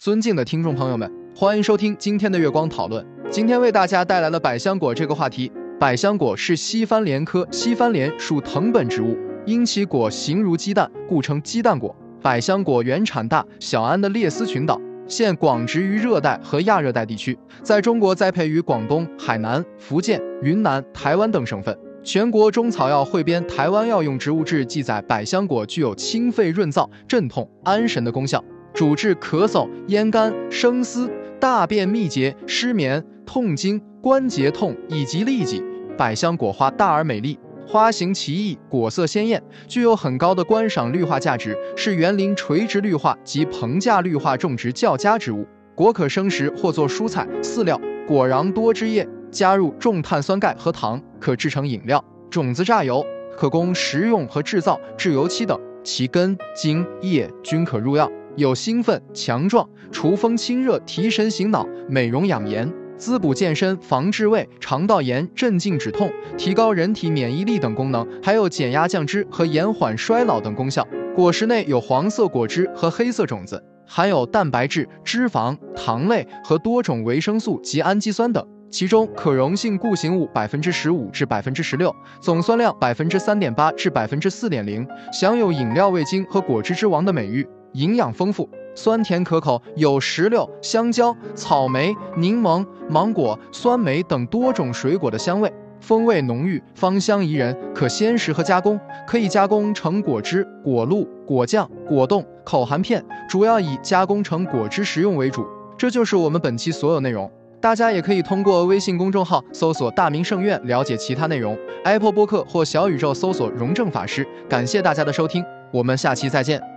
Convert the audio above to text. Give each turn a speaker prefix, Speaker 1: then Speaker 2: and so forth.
Speaker 1: 尊敬的听众朋友们，欢迎收听今天的月光讨论。今天为大家带来了百香果这个话题。百香果是西番莲科西番莲属藤本植物，因其果形如鸡蛋，故称鸡蛋果。百香果原产大小安的列斯群岛，现广植于热带和亚热带地区，在中国栽培于广东、海南、福建、云南、台湾等省份。全国中草药汇编《台湾药用植物志》记载，百香果具有清肺润燥、镇痛安神的功效，主治咳嗽、咽干、生嘶、大便秘结、失眠、痛经、关节痛以及痢疾。百香果花大而美丽，花形奇异，果色鲜艳，具有很高的观赏绿化价值，是园林垂直绿化及棚架绿化种植较佳植物。果可生食或做蔬菜、饲料。果瓤多汁液，加入重碳酸钙和糖，可制成饮料。种子榨油，可供食用和制造制油漆等。其根、茎、叶均可入药，有兴奋、强壮、除风清热、提神醒脑、美容养颜。滋补健身、防治胃肠道炎、镇静止痛、提高人体免疫力等功能，还有减压降脂和延缓衰老等功效。果实内有黄色果汁和黑色种子，含有蛋白质、脂肪、糖类和多种维生素及氨基酸等。其中可溶性固形物百分之十五至百分之十六，总酸量百分之三点八至百分之四点零，享有饮料味精和果汁之王的美誉。营养丰富。酸甜可口，有石榴、香蕉、草莓、柠檬、芒果、酸梅等多种水果的香味，风味浓郁，芳香宜人，可鲜食和加工，可以加工成果汁、果露、果酱、果冻、口含片，主要以加工成果汁食用为主。这就是我们本期所有内容，大家也可以通过微信公众号搜索“大明圣院”了解其他内容，Apple 播客或小宇宙搜索“荣正法师”。感谢大家的收听，我们下期再见。